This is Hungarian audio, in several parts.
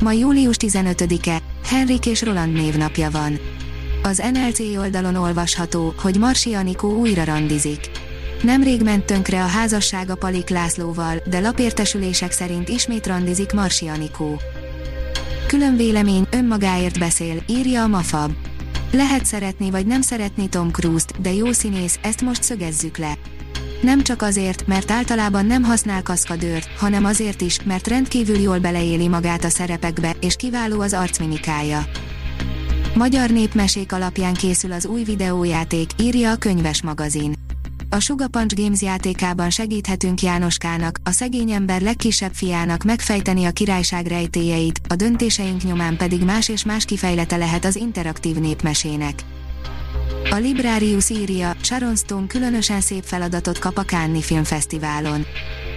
Ma július 15-e, Henrik és Roland névnapja van. Az NLC oldalon olvasható, hogy Marsi Anikó újra randizik. Nemrég ment tönkre a házassága Palik Lászlóval, de lapértesülések szerint ismét randizik Marsi Anikó. Külön vélemény, önmagáért beszél, írja a Mafab. Lehet szeretni vagy nem szeretni Tom Cruise-t, de jó színész, ezt most szögezzük le. Nem csak azért, mert általában nem használ kaszkadőrt, hanem azért is, mert rendkívül jól beleéli magát a szerepekbe, és kiváló az arcmimikája. Magyar népmesék alapján készül az új videójáték, írja a könyves magazin. A Sugar Punch Games játékában segíthetünk Jánoskának, a szegény ember legkisebb fiának megfejteni a királyság rejtélyeit, a döntéseink nyomán pedig más és más kifejlete lehet az interaktív népmesének. A Librarius írja, Sharon Stone különösen szép feladatot kap a Cannes Filmfesztiválon.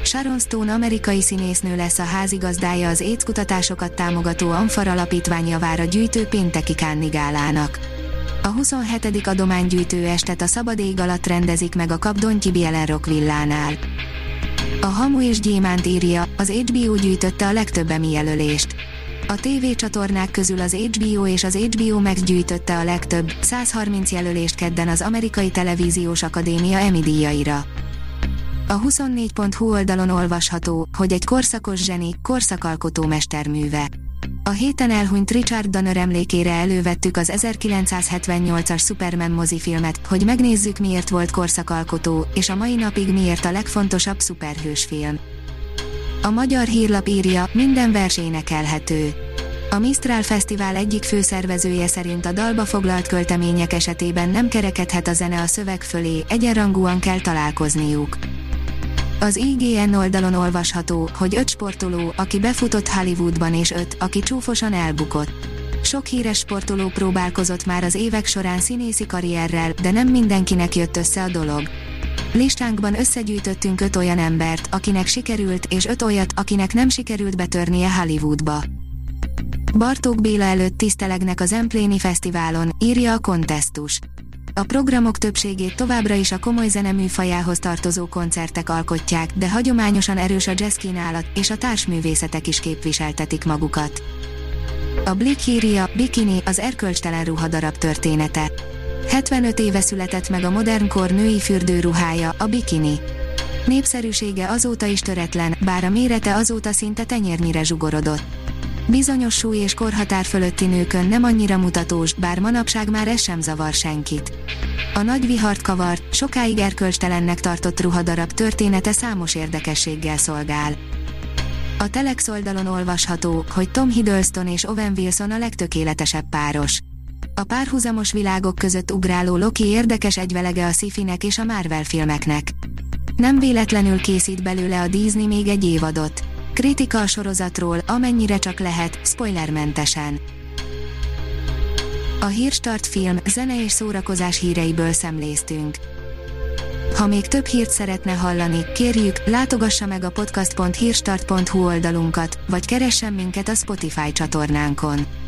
Sharon Stone amerikai színésznő lesz a házigazdája az AIDS kutatásokat támogató Amfar alapítvány javára gyűjtő pénteki Cannes gálának. A 27. adománygyűjtő estet a szabad ég alatt rendezik meg a Kap Dontyi Bielenrock villánál. A Hamu és Gyémánt írja, az HBO gyűjtötte a legtöbb Emmy jelölést. A TV csatornák közül az HBO és az HBO Max gyűjtötte a legtöbb, 130 jelölést kedden az Amerikai Televíziós Akadémia Emmy díjaira. A 24.hu oldalon olvasható, hogy egy korszakos zseni, korszakalkotó mesterműve. A héten elhunyt Richard Donner emlékére elővettük az 1978-as Superman mozifilmet, hogy megnézzük miért volt korszakalkotó, és a mai napig miért a legfontosabb szuperhősfilm. A magyar hírlap írja, minden vers énekelhető. A Mistral Fesztivál egyik főszervezője szerint a dalba foglalt költemények esetében nem kerekedhet a zene a szöveg fölé, egyenrangúan kell találkozniuk. Az IGN oldalon olvasható, hogy öt sportoló, aki befutott Hollywoodban és öt, aki csúfosan elbukott. Sok híres sportoló próbálkozott már az évek során színészi karrierrel, de nem mindenkinek jött össze a dolog. Listánkban összegyűjtöttünk öt olyan embert, akinek sikerült, és öt olyat, akinek nem sikerült betörnie Hollywoodba. Bartók Béla előtt tisztelegnek az Empléni Fesztiválon, írja a kontesztus. A programok többségét továbbra is a komoly zeneműfajához tartozó koncertek alkotják, de hagyományosan erős a jazz kínálat, és a társművészetek is képviseltetik magukat. A Blick írja, Bikini, az erkölcstelen ruhadarab története. 75 éve született meg a modern kor női fürdőruhája, a bikini. Népszerűsége azóta is töretlen, bár a mérete azóta szinte tenyérnyire zsugorodott. Bizonyos súly és korhatár fölötti nőkön nem annyira mutatós, bár manapság már ez sem zavar senkit. A nagy vihart kavart, sokáig erkölcstelennek tartott ruhadarab története számos érdekességgel szolgál. A Telex oldalon olvasható, hogy Tom Hiddleston és Owen Wilson a legtökéletesebb páros. A párhuzamos világok között ugráló Loki érdekes egyvelege a sci és a Marvel filmeknek. Nem véletlenül készít belőle a Disney még egy évadot. Kritika a sorozatról, amennyire csak lehet, spoilermentesen. A Hírstart film, zene és szórakozás híreiből szemléztünk. Ha még több hírt szeretne hallani, kérjük, látogassa meg a podcast.hírstart.hu oldalunkat, vagy keressen minket a Spotify csatornánkon.